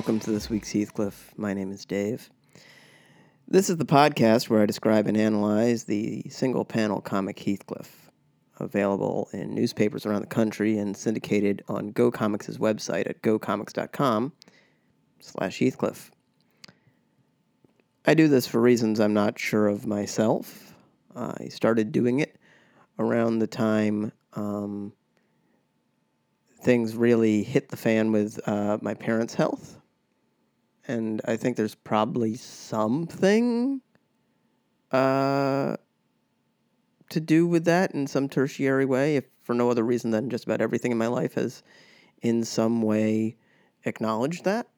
welcome to this week's Heathcliff. My name is Dave. This is the podcast where I describe and analyze the single panel comic Heathcliff, available in newspapers around the country and syndicated on Go Comics' website at gocomics.com slash Heathcliff. I do this for reasons I'm not sure of myself. I started doing it around the time um, things really hit the fan with uh, my parents' health. And I think there's probably something uh, to do with that in some tertiary way, if for no other reason than just about everything in my life has in some way acknowledged that.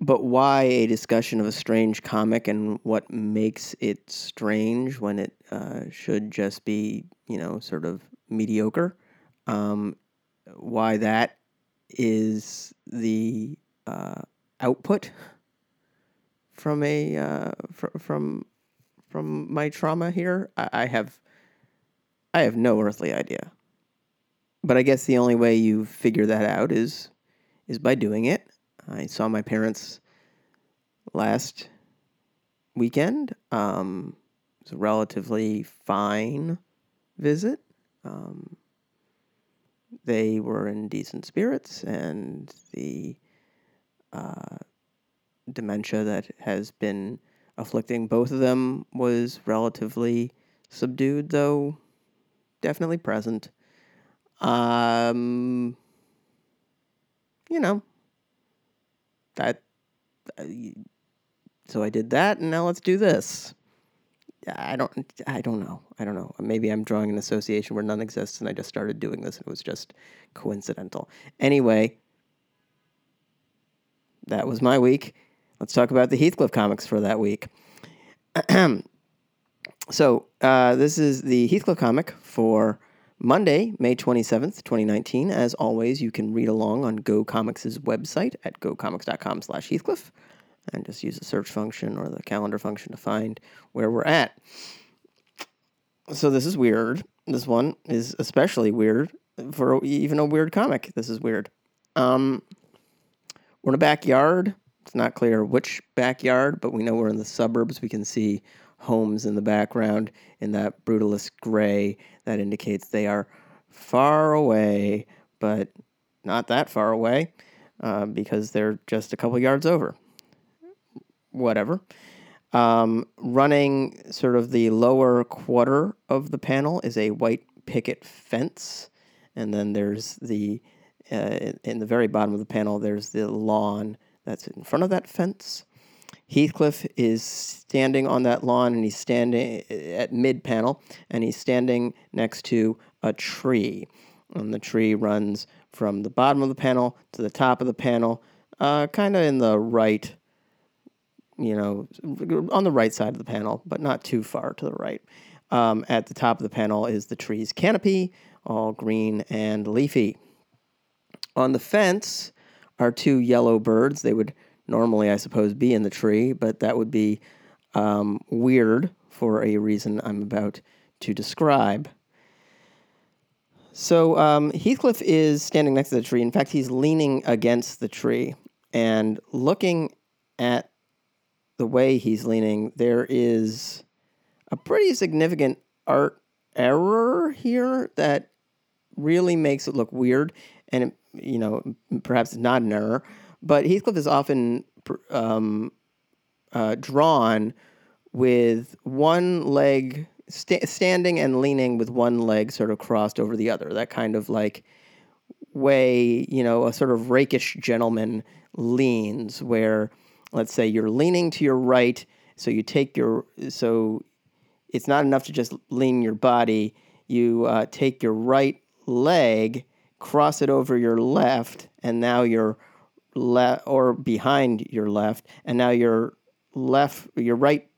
But why a discussion of a strange comic and what makes it strange when it uh, should just be, you know, sort of mediocre? Um, why that is the uh, output from a uh, fr- from from my trauma here. I-, I have I have no earthly idea. But I guess the only way you figure that out is is by doing it. I saw my parents last weekend. Um, it was a relatively fine visit. Um, they were in decent spirits, and the uh, dementia that has been afflicting both of them was relatively subdued, though definitely present. Um, you know, that. Uh, so I did that, and now let's do this. I don't I don't know. I don't know. Maybe I'm drawing an association where none exists and I just started doing this and it was just coincidental. Anyway, that was my week. Let's talk about the Heathcliff comics for that week. so, uh, this is the Heathcliff comic for Monday, May 27th, 2019. As always, you can read along on Go Comics' website at gocomics.com slash Heathcliff and just use the search function or the calendar function to find where we're at. So this is weird. This one is especially weird for even a weird comic. This is weird. Um, we're in a backyard. It's not clear which backyard, but we know we're in the suburbs. We can see homes in the background in that brutalist gray that indicates they are far away, but not that far away uh, because they're just a couple yards over whatever. Um, running sort of the lower quarter of the panel is a white picket fence, and then there's the uh, in the very bottom of the panel there's the lawn that's in front of that fence. Heathcliff is standing on that lawn, and he's standing uh, at mid panel, and he's standing next to a tree, and the tree runs from the bottom of the panel to the top of the panel, uh, kind of in the right you know, on the right side of the panel, but not too far to the right. Um, at the top of the panel is the tree's canopy, all green and leafy. On the fence are two yellow birds. They would normally, I suppose, be in the tree, but that would be um, weird for a reason I'm about to describe. So um, Heathcliff is standing next to the tree. In fact, he's leaning against the tree and looking at the way he's leaning, there is a pretty significant art error here that really makes it look weird. And, it, you know, perhaps not an error, but Heathcliff is often um, uh, drawn with one leg st- standing and leaning with one leg sort of crossed over the other. That kind of like way, you know, a sort of rakish gentleman leans where let's say you're leaning to your right, so you take your so it's not enough to just lean your body. You uh, take your right leg, cross it over your left, and now you're left or behind your left, and now your left, your right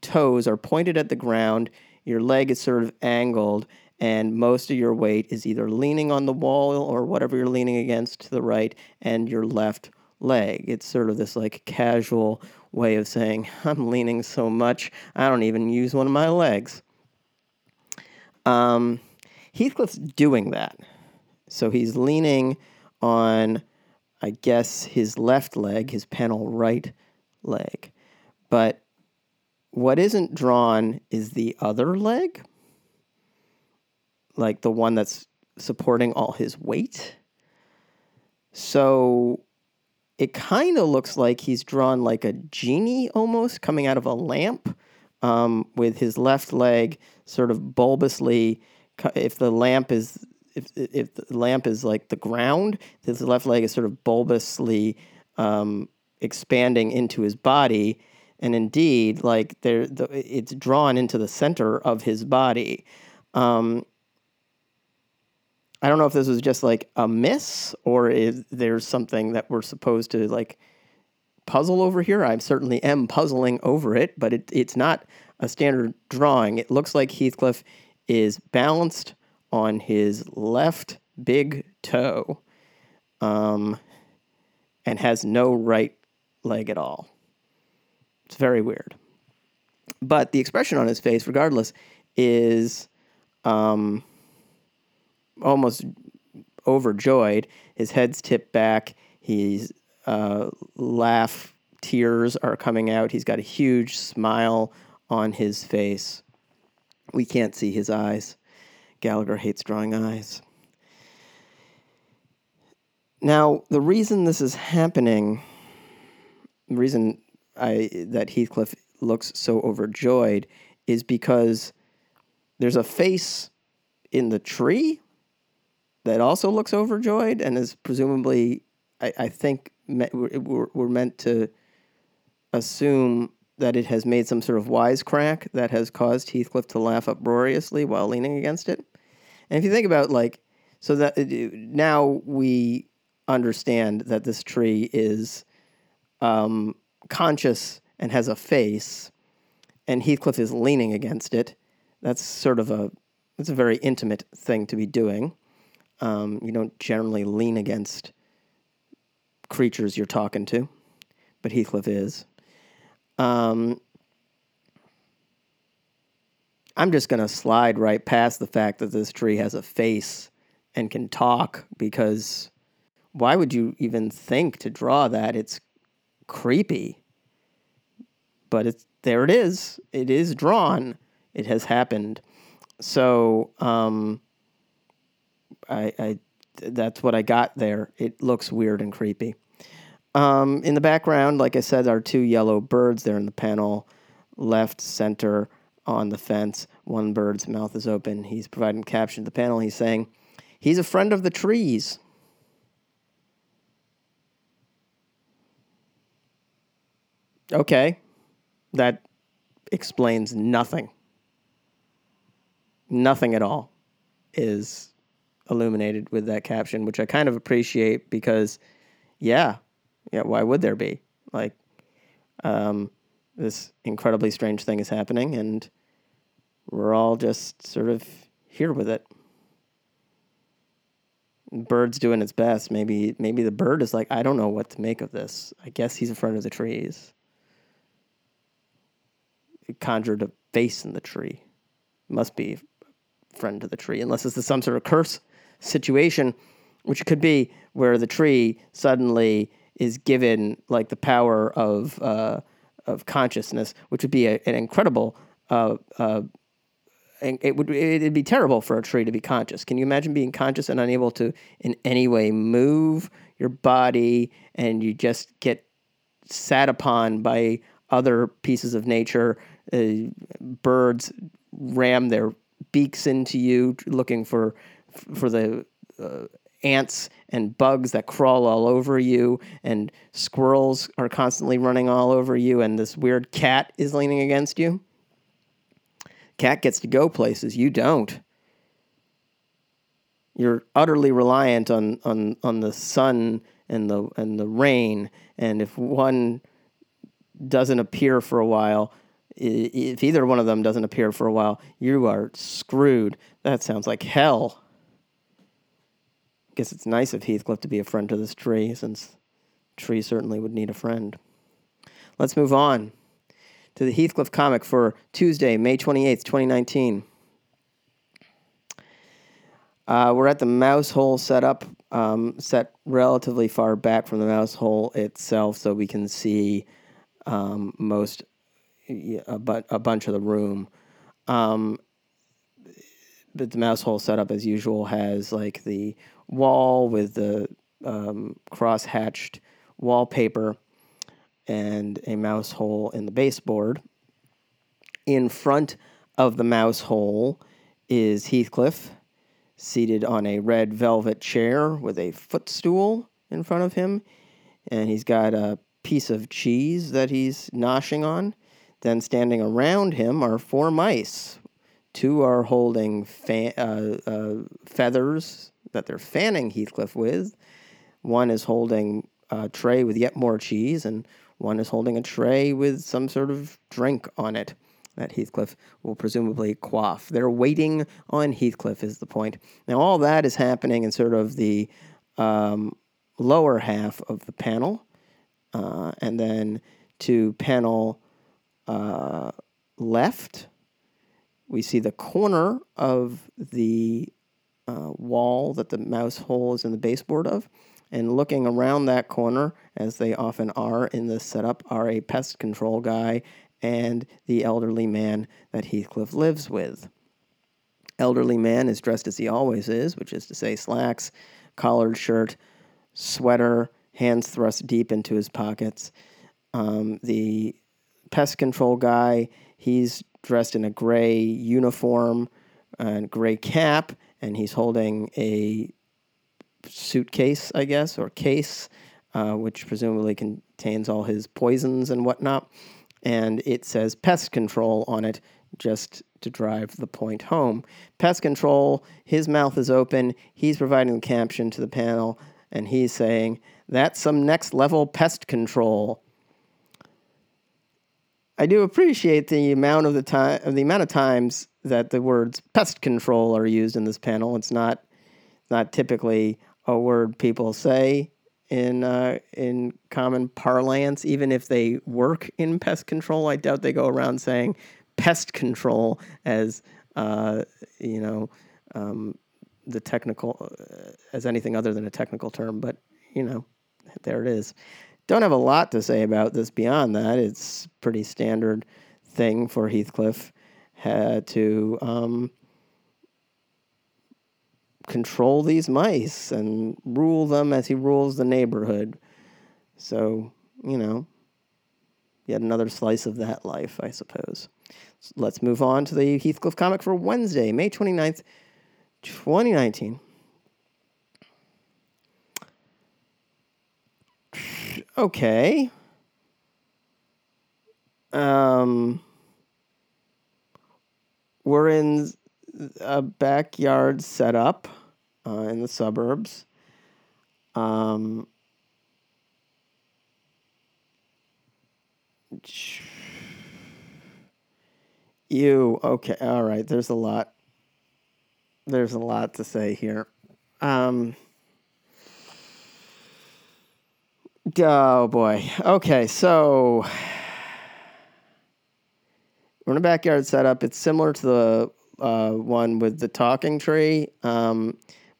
toes are pointed at the ground. Your leg is sort of angled, and most of your weight is either leaning on the wall or whatever you're leaning against to the right, and your left leg. It's sort of this like casual way of saying, I'm leaning so much, I don't even use one of my legs. Um, Heathcliff's doing that. So he's leaning on I guess, his left leg, his panel right leg. But what isn't drawn is the other leg, like the one that's supporting all his weight. So it kind of looks like he's drawn like a genie almost coming out of a lamp um, with his left leg sort of bulbously. If the lamp is if if the lamp is like the ground, his left leg is sort of bulbously um, expanding into his body, and indeed, like there, the, it's drawn into the center of his body. Um, I don't know if this was just like a miss or is there's something that we're supposed to like puzzle over here. I certainly am puzzling over it, but it, it's not a standard drawing. It looks like Heathcliff is balanced on his left big toe um, and has no right leg at all. It's very weird. But the expression on his face, regardless, is. Um, almost overjoyed. His head's tipped back. He's uh, laugh tears are coming out. He's got a huge smile on his face. We can't see his eyes. Gallagher hates drawing eyes. Now, the reason this is happening, the reason I that Heathcliff looks so overjoyed is because there's a face in the tree that also looks overjoyed and is presumably, I, I think, me, we're, we're meant to assume that it has made some sort of wisecrack that has caused Heathcliff to laugh uproariously while leaning against it. And if you think about like, so that now we understand that this tree is um, conscious and has a face, and Heathcliff is leaning against it. That's sort of a it's a very intimate thing to be doing. Um, you don't generally lean against creatures you're talking to, but Heathcliff is. Um, I'm just going to slide right past the fact that this tree has a face and can talk because why would you even think to draw that? It's creepy. But it's there it is. It is drawn. It has happened. So um, I, I that's what I got there. It looks weird and creepy. Um, in the background, like I said, are two yellow birds there in the panel, left, center, on the fence. One bird's mouth is open. He's providing caption to the panel. He's saying, He's a friend of the trees. Okay, that explains nothing. Nothing at all is illuminated with that caption, which I kind of appreciate because, yeah, yeah, why would there be? Like, um, this incredibly strange thing is happening, and we're all just sort of here with it. Bird's doing its best. Maybe, maybe the bird is like, I don't know what to make of this. I guess he's a friend of the trees. It conjured a face in the tree. Must be friend to the tree, unless it's some sort of curse situation, which could be where the tree suddenly is given like the power of uh, of consciousness, which would be a, an incredible. Uh, uh, it would it'd be terrible for a tree to be conscious. Can you imagine being conscious and unable to in any way move your body, and you just get sat upon by other pieces of nature? Uh, birds ram their beaks into you, looking for for the uh, ants and bugs that crawl all over you, and squirrels are constantly running all over you, and this weird cat is leaning against you. Cat gets to go places, you don't. You're utterly reliant on, on, on the sun and the and the rain, and if one doesn't appear for a while, if either one of them doesn't appear for a while, you are screwed. That sounds like hell. Guess it's nice of Heathcliff to be a friend to this tree, since tree certainly would need a friend. Let's move on to the Heathcliff comic for Tuesday, May 28th, 2019. Uh, we're at the mouse hole setup um, set relatively far back from the mouse hole itself, so we can see um, most a, bu- a bunch of the room. Um, but the mouse hole setup, as usual, has like the wall with the um, cross hatched wallpaper and a mouse hole in the baseboard. In front of the mouse hole is Heathcliff, seated on a red velvet chair with a footstool in front of him. And he's got a piece of cheese that he's noshing on. Then standing around him are four mice. Two are holding fa- uh, uh, feathers that they're fanning Heathcliff with. One is holding a tray with yet more cheese, and one is holding a tray with some sort of drink on it that Heathcliff will presumably quaff. They're waiting on Heathcliff, is the point. Now, all that is happening in sort of the um, lower half of the panel. Uh, and then to panel uh, left, we see the corner of the uh, wall that the mouse hole is in the baseboard of. And looking around that corner, as they often are in this setup, are a pest control guy and the elderly man that Heathcliff lives with. Elderly man is dressed as he always is, which is to say slacks, collared shirt, sweater, hands thrust deep into his pockets. Um, the pest control guy, he's dressed in a gray uniform and gray cap, and he's holding a suitcase, I guess, or case, uh, which presumably contains all his poisons and whatnot and it says pest control on it just to drive the point home. Pest control, his mouth is open, he's providing the caption to the panel, and he's saying, That's some next level pest control. I do appreciate the amount of the time of the amount of times that the words pest control are used in this panel. It's not not typically a word people say in uh, in common parlance, even if they work in pest control. I doubt they go around saying pest control as uh, you know um, the technical uh, as anything other than a technical term. But you know, there it is. Don't have a lot to say about this beyond that. It's pretty standard thing for Heathcliff had to um, control these mice and rule them as he rules the neighborhood. So, you know, yet another slice of that life, I suppose. So let's move on to the Heathcliff comic for Wednesday, May 29th, 2019. Okay. Um, we're in a backyard setup uh, in the suburbs. Um, you okay? All right. There's a lot. There's a lot to say here. Um, oh boy. Okay, so in a backyard setup. It's similar to the uh, one with the talking tree, um,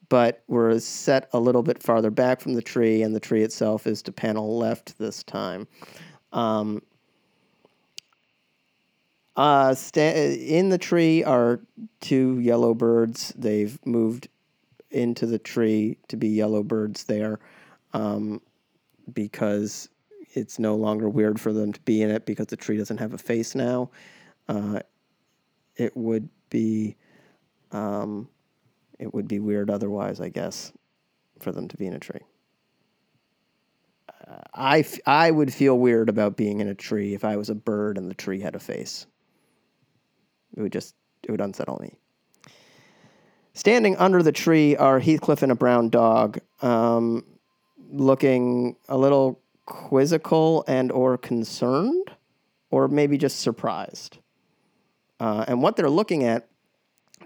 but we're set a little bit farther back from the tree, and the tree itself is to panel left this time. Um, uh, sta- in the tree are two yellow birds. They've moved into the tree to be yellow birds there um, because it's no longer weird for them to be in it because the tree doesn't have a face now. Uh, it would be um, it would be weird otherwise, I guess, for them to be in a tree. Uh, I, f- I would feel weird about being in a tree if I was a bird and the tree had a face. It would just it would unsettle me. Standing under the tree are Heathcliff and a brown dog, um, looking a little quizzical and or concerned, or maybe just surprised. Uh, and what they're looking at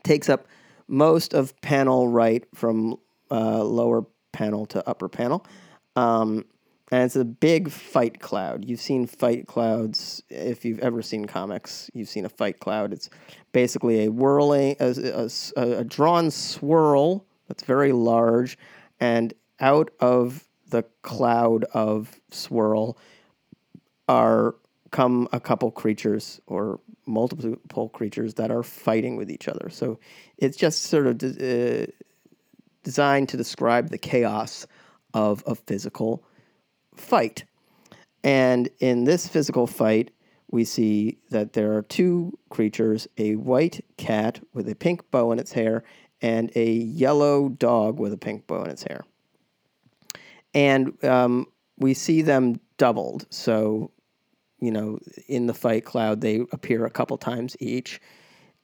takes up most of panel right from uh, lower panel to upper panel. Um, and it's a big fight cloud. You've seen fight clouds if you've ever seen comics. You've seen a fight cloud. It's basically a whirling, a, a, a drawn swirl that's very large, and out of the cloud of swirl are come a couple creatures or multiple creatures that are fighting with each other. So it's just sort of uh, designed to describe the chaos of a physical fight. And in this physical fight, we see that there are two creatures a white cat with a pink bow in its hair and a yellow dog with a pink bow in its hair. And um, we see them doubled. So, you know, in the fight cloud, they appear a couple times each.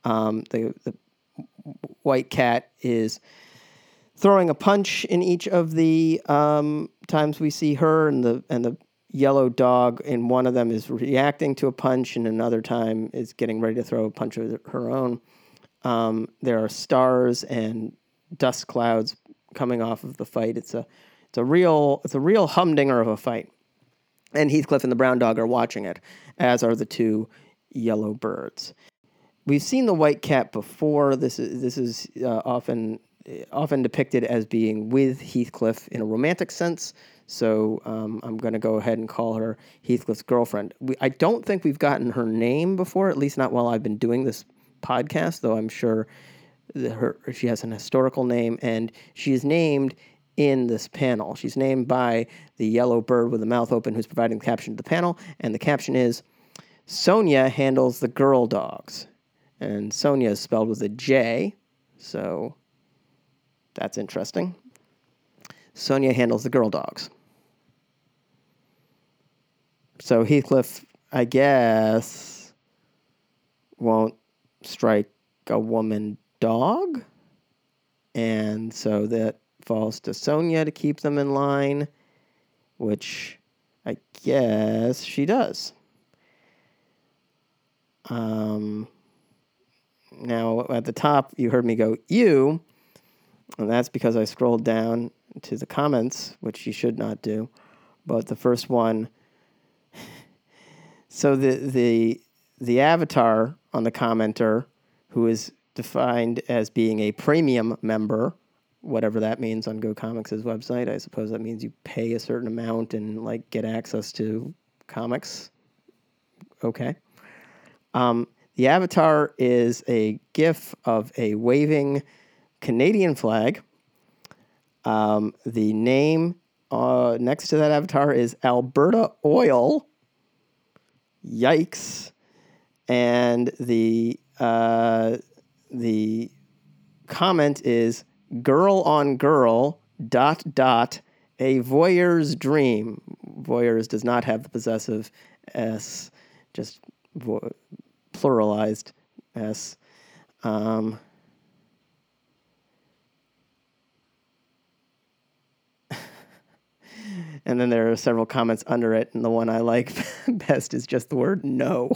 Um, the, the white cat is throwing a punch in each of the um, times we see her, and the and the yellow dog in one of them is reacting to a punch, and another time is getting ready to throw a punch of her own. Um, there are stars and dust clouds coming off of the fight. It's a it's a real it's a real humdinger of a fight. And Heathcliff and the brown dog are watching it, as are the two yellow birds. We've seen the white cat before. This is this is uh, often often depicted as being with Heathcliff in a romantic sense. So um, I'm going to go ahead and call her Heathcliff's girlfriend. We, I don't think we've gotten her name before, at least not while I've been doing this podcast, though I'm sure her she has an historical name and she is named in this panel. She's named by the yellow bird with the mouth open who's providing the caption to the panel, and the caption is Sonja handles the girl dogs. And Sonja is spelled with a J, so that's interesting. Sonja handles the girl dogs. So Heathcliff, I guess, won't strike a woman dog. And so that falls to Sonja to keep them in line, which I guess she does. Um, now, at the top, you heard me go, you, and that's because I scrolled down to the comments, which you should not do. But the first one, so the, the, the avatar on the commenter, who is defined as being a premium member, whatever that means on Go Comics' website. I suppose that means you pay a certain amount and like get access to comics. Okay. Um, the avatar is a GIF of a waving Canadian flag. Um, the name uh, next to that avatar is Alberta Oil. Yikes! And the uh, the comment is girl on girl dot dot a voyeur's dream. Voyeurs does not have the possessive s, just vo- pluralized s. Um, and then there are several comments under it, and the one I like best is just the word no.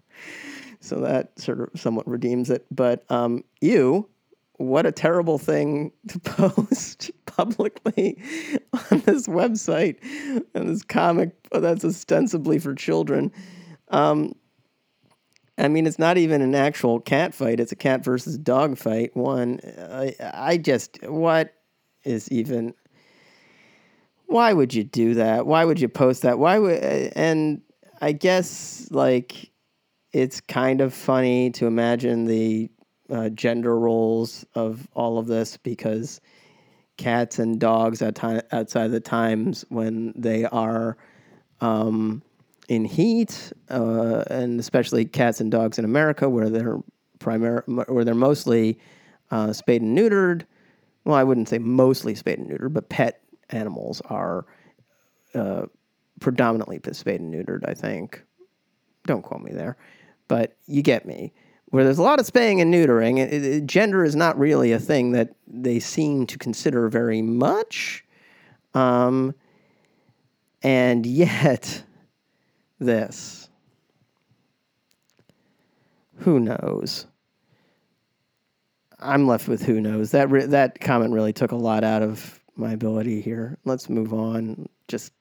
so that sort of somewhat redeems it. But um, you what a terrible thing to post publicly on this website and this comic that's ostensibly for children. Um, I mean, it's not even an actual cat fight; it's a cat versus dog fight. One, I, I just what is even? Why would you do that? Why would you post that? Why would? And I guess like it's kind of funny to imagine the uh, gender roles of all of this because cats and dogs at time, outside of the times when they are um, in heat, uh, and especially cats and dogs in America where they're primary where they're mostly uh, spayed and neutered. Well, I wouldn't say mostly spayed and neutered, but pet animals are uh, predominantly spayed and neutered. I think. Don't quote me there, but you get me where there's a lot of spaying and neutering, it, it, gender is not really a thing that they seem to consider very much. Um, and yet, this. Who knows? I'm left with who knows. That re- that comment really took a lot out of my ability here. Let's move on. Just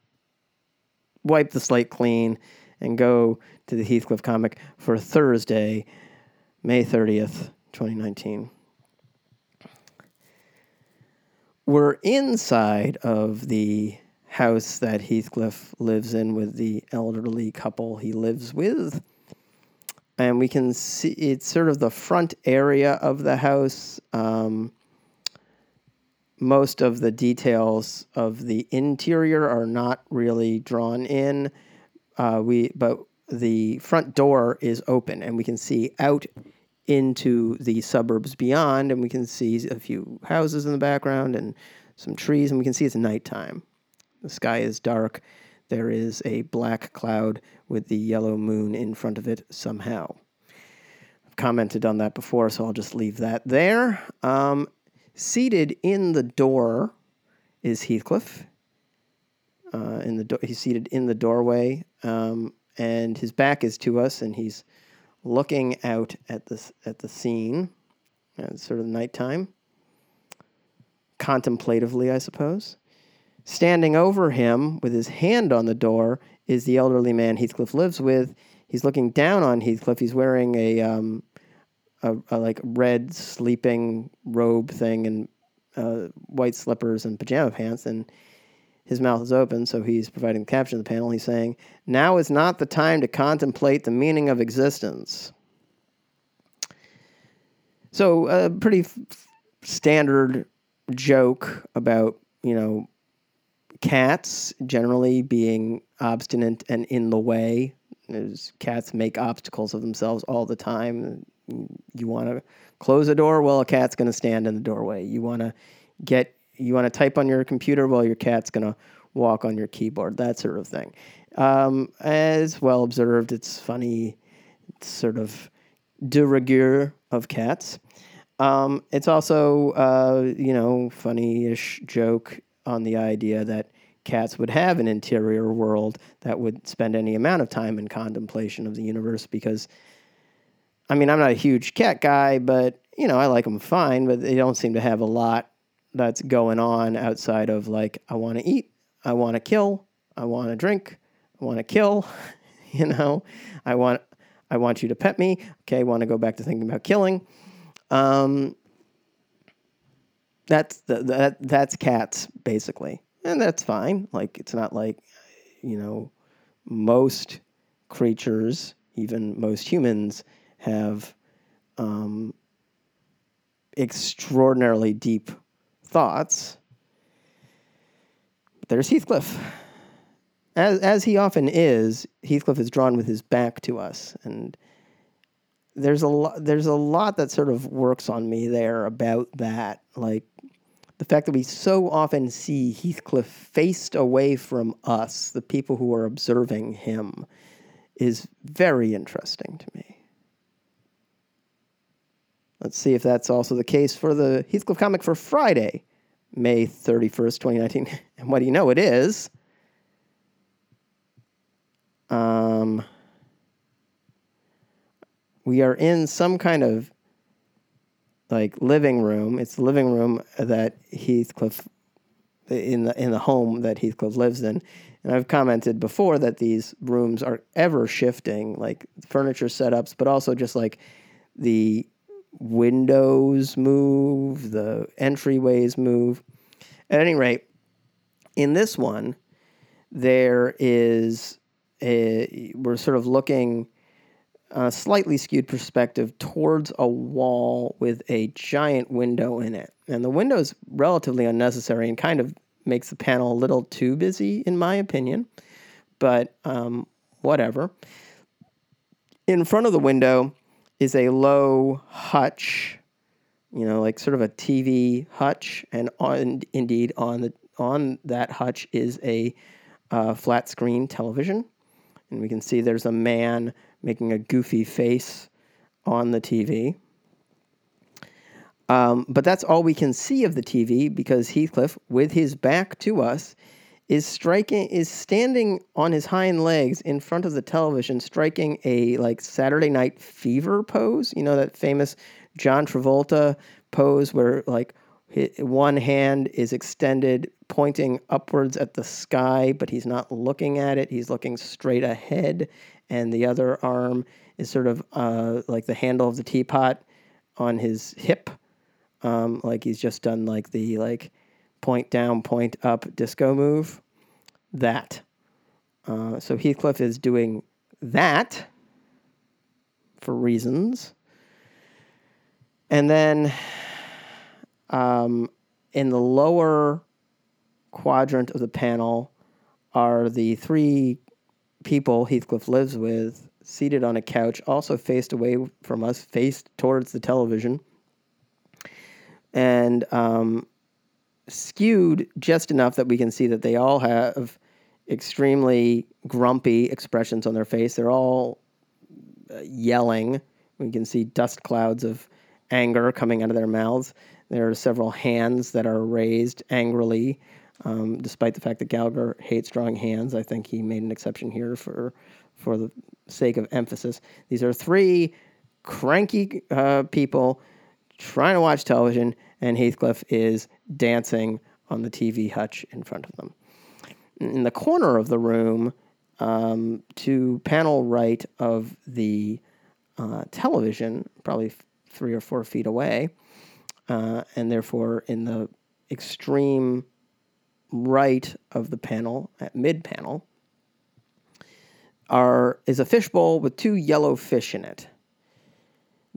wipe the slate clean and go to the Heathcliff comic for Thursday. May 30th, 2019. we're inside of the house that Heathcliff lives in with the elderly couple he lives with. And we can see it's sort of the front area of the house. Um, most of the details of the interior are not really drawn in. Uh, we but the front door is open and we can see out into the suburbs beyond and we can see a few houses in the background and some trees and we can see it's nighttime. The sky is dark. There is a black cloud with the yellow moon in front of it somehow. I've commented on that before, so I'll just leave that there. Um, seated in the door is Heathcliff. Uh, in the do- he's seated in the doorway, um, and his back is to us, and he's looking out at the at the scene. It's sort of nighttime, contemplatively, I suppose. Standing over him with his hand on the door is the elderly man Heathcliff lives with. He's looking down on Heathcliff. He's wearing a, um, a, a like red sleeping robe thing and uh, white slippers and pajama pants, and his mouth is open, so he's providing the caption of the panel. He's saying, Now is not the time to contemplate the meaning of existence. So, a pretty f- standard joke about, you know, cats generally being obstinate and in the way. As cats make obstacles of themselves all the time. You want to close a door, well, a cat's going to stand in the doorway. You want to get, you want to type on your computer, while your cat's going to walk on your keyboard, that sort of thing. Um, as well observed, it's funny, it's sort of de rigueur of cats. Um, it's also, uh, you know, funny-ish joke on the idea that cats would have an interior world that would spend any amount of time in contemplation of the universe because I mean, I'm not a huge cat guy, but you know, I like them fine, but they don't seem to have a lot that's going on outside of like I want to eat, I want to kill, I want to drink, I want to kill, you know, I want I want you to pet me. Okay, I want to go back to thinking about killing. Um, that's the, that that's cats basically, and that's fine. Like it's not like you know most creatures, even most humans, have um, extraordinarily deep thoughts. There's Heathcliff. As, as he often is, Heathcliff is drawn with his back to us, and there's a lot. There's a lot that sort of works on me there about that, like the fact that we so often see Heathcliff faced away from us, the people who are observing him, is very interesting to me. Let's see if that's also the case for the Heathcliff comic for Friday, May 31st, 2019. And what do you know? It is. Um, we are in some kind of like living room. It's the living room that Heathcliff in the in the home that Heathcliff lives in. And I've commented before that these rooms are ever shifting, like furniture setups, but also just like the windows move, the entryways move. At any rate, in this one, there is a, we're sort of looking a slightly skewed perspective towards a wall with a giant window in it. And the window is relatively unnecessary and kind of makes the panel a little too busy, in my opinion. But um, whatever. In front of the window is a low hutch, you know, like sort of a TV hutch, and on indeed on the on that hutch is a uh, flat screen television, and we can see there's a man making a goofy face on the TV. Um, but that's all we can see of the TV because Heathcliff, with his back to us, is striking is standing on his hind legs in front of the television, striking a like Saturday Night Fever pose. You know that famous John Travolta pose where like one hand is extended, pointing upwards at the sky, but he's not looking at it. He's looking straight ahead, and the other arm is sort of uh, like the handle of the teapot on his hip, um, like he's just done like the like point down, point up disco move. That. Uh, so Heathcliff is doing that for reasons. And then um, in the lower quadrant of the panel are the three people Heathcliff lives with seated on a couch, also faced away from us, faced towards the television, and um, skewed just enough that we can see that they all have extremely grumpy expressions on their face. They're all uh, yelling. We can see dust clouds of anger coming out of their mouths. There are several hands that are raised angrily, um, despite the fact that Gallagher hates drawing hands. I think he made an exception here for for the sake of emphasis. These are three cranky uh, people trying to watch television, and Heathcliff is dancing on the TV hutch in front of them. In the corner of the room, um, to panel right of the uh, television, probably three or four feet away, uh, and therefore in the extreme right of the panel, at mid panel, are is a fishbowl with two yellow fish in it.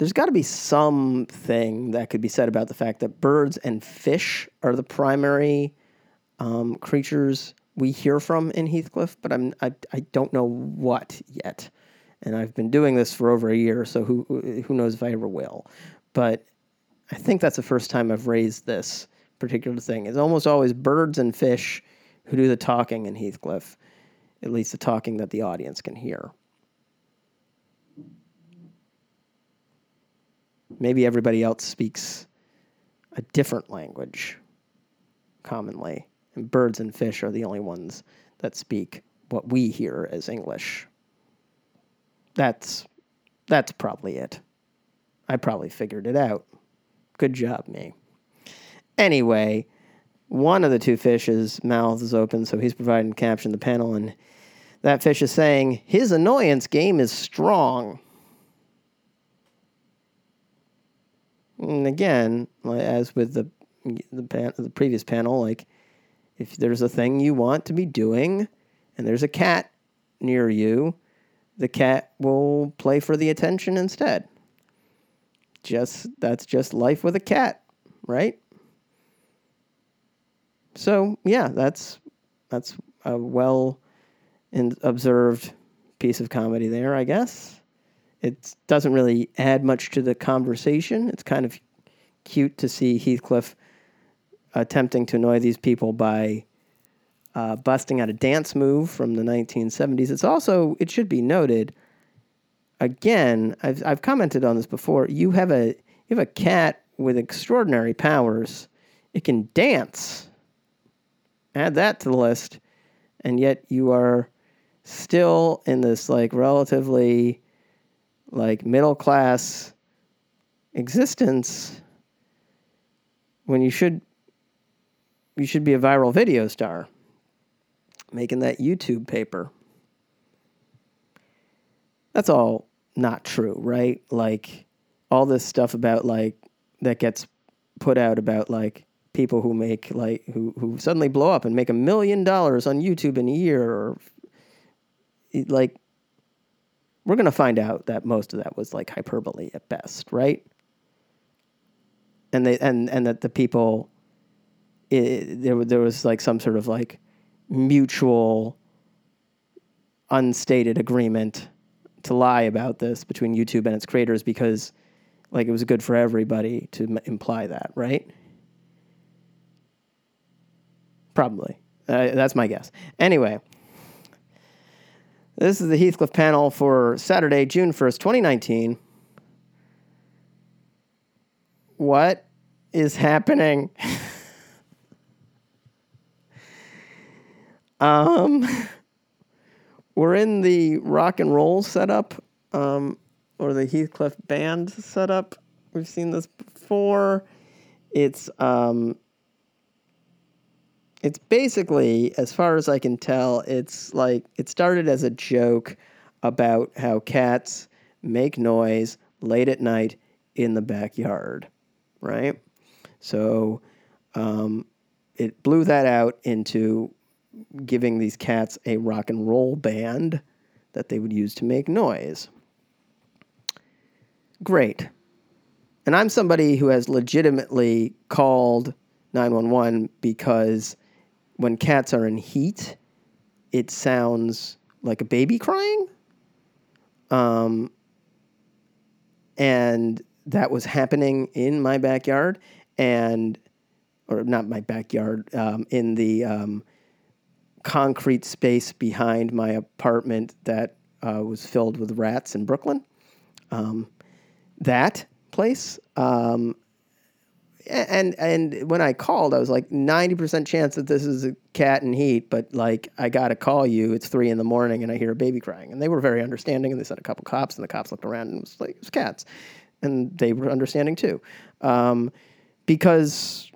There's got to be something that could be said about the fact that birds and fish are the primary um, creatures we hear from in Heathcliff, but I'm I, I don't know what yet. And I've been doing this for over a year, so who who knows if I ever will. But I think that's the first time I've raised this particular thing. It's almost always birds and fish who do the talking in Heathcliff, at least the talking that the audience can hear. Maybe everybody else speaks a different language commonly, and birds and fish are the only ones that speak what we hear as English. That's that's probably it. I probably figured it out. Good job, me. Anyway, one of the two fishes' mouth is open, so he's providing caption the panel, and that fish is saying, His annoyance game is strong. And again, as with the the, pan, the previous panel, like if there's a thing you want to be doing, and there's a cat near you, the cat will play for the attention instead just that's just life with a cat, right? So yeah, that's that's a well observed piece of comedy there, I guess. It doesn't really add much to the conversation. It's kind of cute to see Heathcliff attempting to annoy these people by uh, busting out a dance move from the 1970s. It's also, it should be noted, again, I've I've commented on this before. You have a you have a cat with extraordinary powers. It can dance. Add that to the list, and yet you are still in this like relatively like middle class existence when you should you should be a viral video star making that YouTube paper. That's all not true, right? Like all this stuff about like that gets put out about like people who make like who who suddenly blow up and make a million dollars on YouTube in a year or like we're going to find out that most of that was like hyperbole at best, right? And they and and that the people it, there there was like some sort of like mutual unstated agreement to lie about this between YouTube and its creators because like it was good for everybody to m- imply that, right? Probably. Uh, that's my guess. Anyway, this is the Heathcliff panel for Saturday, June 1st, 2019. What is happening? um we're in the rock and roll setup, um, or the Heathcliff band setup. We've seen this before. It's um, it's basically, as far as I can tell, it's like it started as a joke about how cats make noise late at night in the backyard, right? So, um, it blew that out into giving these cats a rock and roll band that they would use to make noise. Great. And I'm somebody who has legitimately called 911 because when cats are in heat, it sounds like a baby crying. Um, and that was happening in my backyard and or not my backyard um, in the um, concrete space behind my apartment that uh, was filled with rats in brooklyn um, that place um, and and when I called, I was like ninety percent chance that this is a cat in heat, but like I gotta call you. It's three in the morning, and I hear a baby crying, and they were very understanding, and they sent a couple cops, and the cops looked around and was like it was cats, and they were understanding too, um, because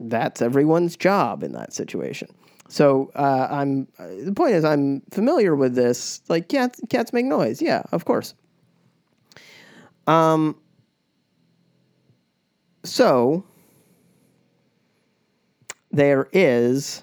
that's everyone's job in that situation. So uh, I'm the point is I'm familiar with this. Like cats, cats make noise. Yeah, of course. Um, so there is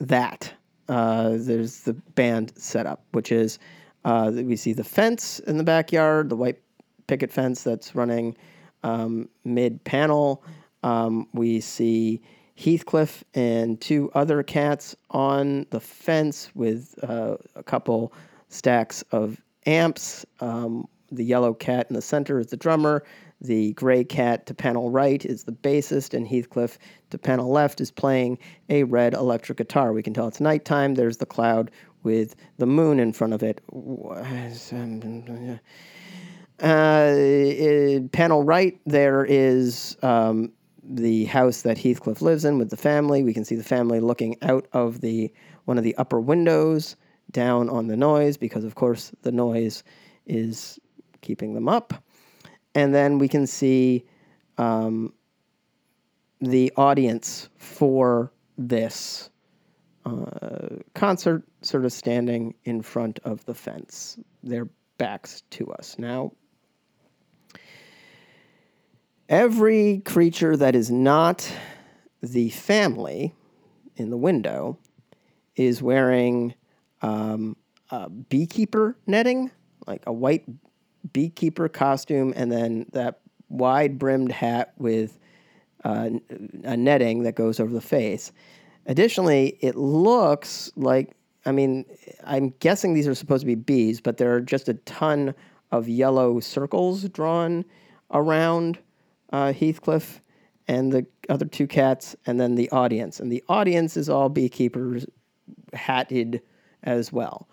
that. Uh, there's the band setup, which is uh, we see the fence in the backyard, the white picket fence that's running um, mid panel. Um, we see Heathcliff and two other cats on the fence with uh, a couple stacks of amps. Um, the yellow cat in the center is the drummer. The gray cat to panel right is the bassist, and Heathcliff to panel left is playing a red electric guitar. We can tell it's nighttime. There's the cloud with the moon in front of it. Uh, panel right, there is um, the house that Heathcliff lives in with the family. We can see the family looking out of the one of the upper windows down on the noise because, of course, the noise is keeping them up and then we can see um, the audience for this uh, concert sort of standing in front of the fence, their backs to us. Now, every creature that is not the family in the window is wearing um, beekeeper netting, like a white beekeeper costume and then that wide brimmed hat with uh, a netting that goes over the face. Additionally, it looks like I mean, I'm guessing these are supposed to be bees, but there are just a ton of yellow circles drawn around uh, Heathcliff and the other two cats, and then the audience. And the audience is all beekeepers hatted as well.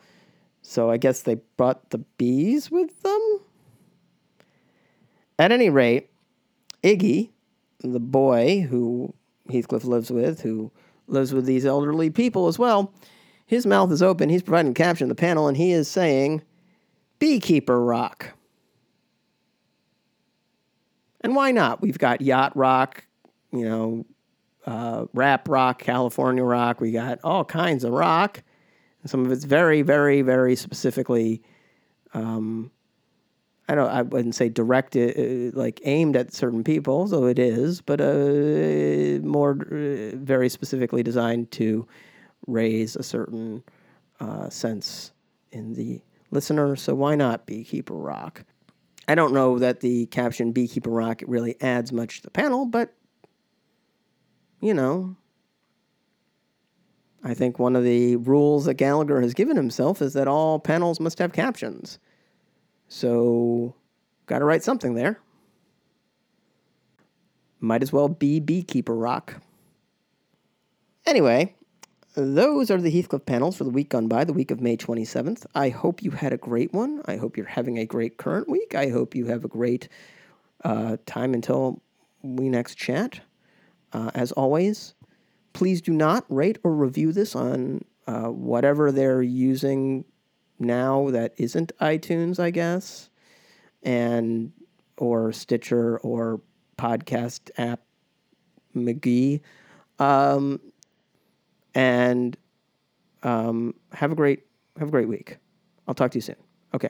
So I guess they brought the bees with them? At any rate, Iggy, the boy who Heathcliff lives with, who lives with these elderly people as well, his mouth is open. He's providing caption in the panel, and he is saying, Beekeeper Rock. And why not? We've got yacht rock, you know, uh, rap rock, California rock. We got all kinds of rock. And some of it's very, very, very specifically um, I don't. I wouldn't say directed, uh, like aimed at certain people, though it is, but uh, more uh, very specifically designed to raise a certain uh, sense in the listener. So why not Beekeeper Rock? I don't know that the caption Beekeeper Rock really adds much to the panel, but you know, I think one of the rules that Gallagher has given himself is that all panels must have captions. So, got to write something there. Might as well be Beekeeper Rock. Anyway, those are the Heathcliff panels for the week gone by, the week of May 27th. I hope you had a great one. I hope you're having a great current week. I hope you have a great uh, time until we next chat. Uh, as always, please do not rate or review this on uh, whatever they're using now that isn't iTunes, I guess, and or Stitcher or podcast app McGee. Um, and um, have a great have a great week. I'll talk to you soon. Okay.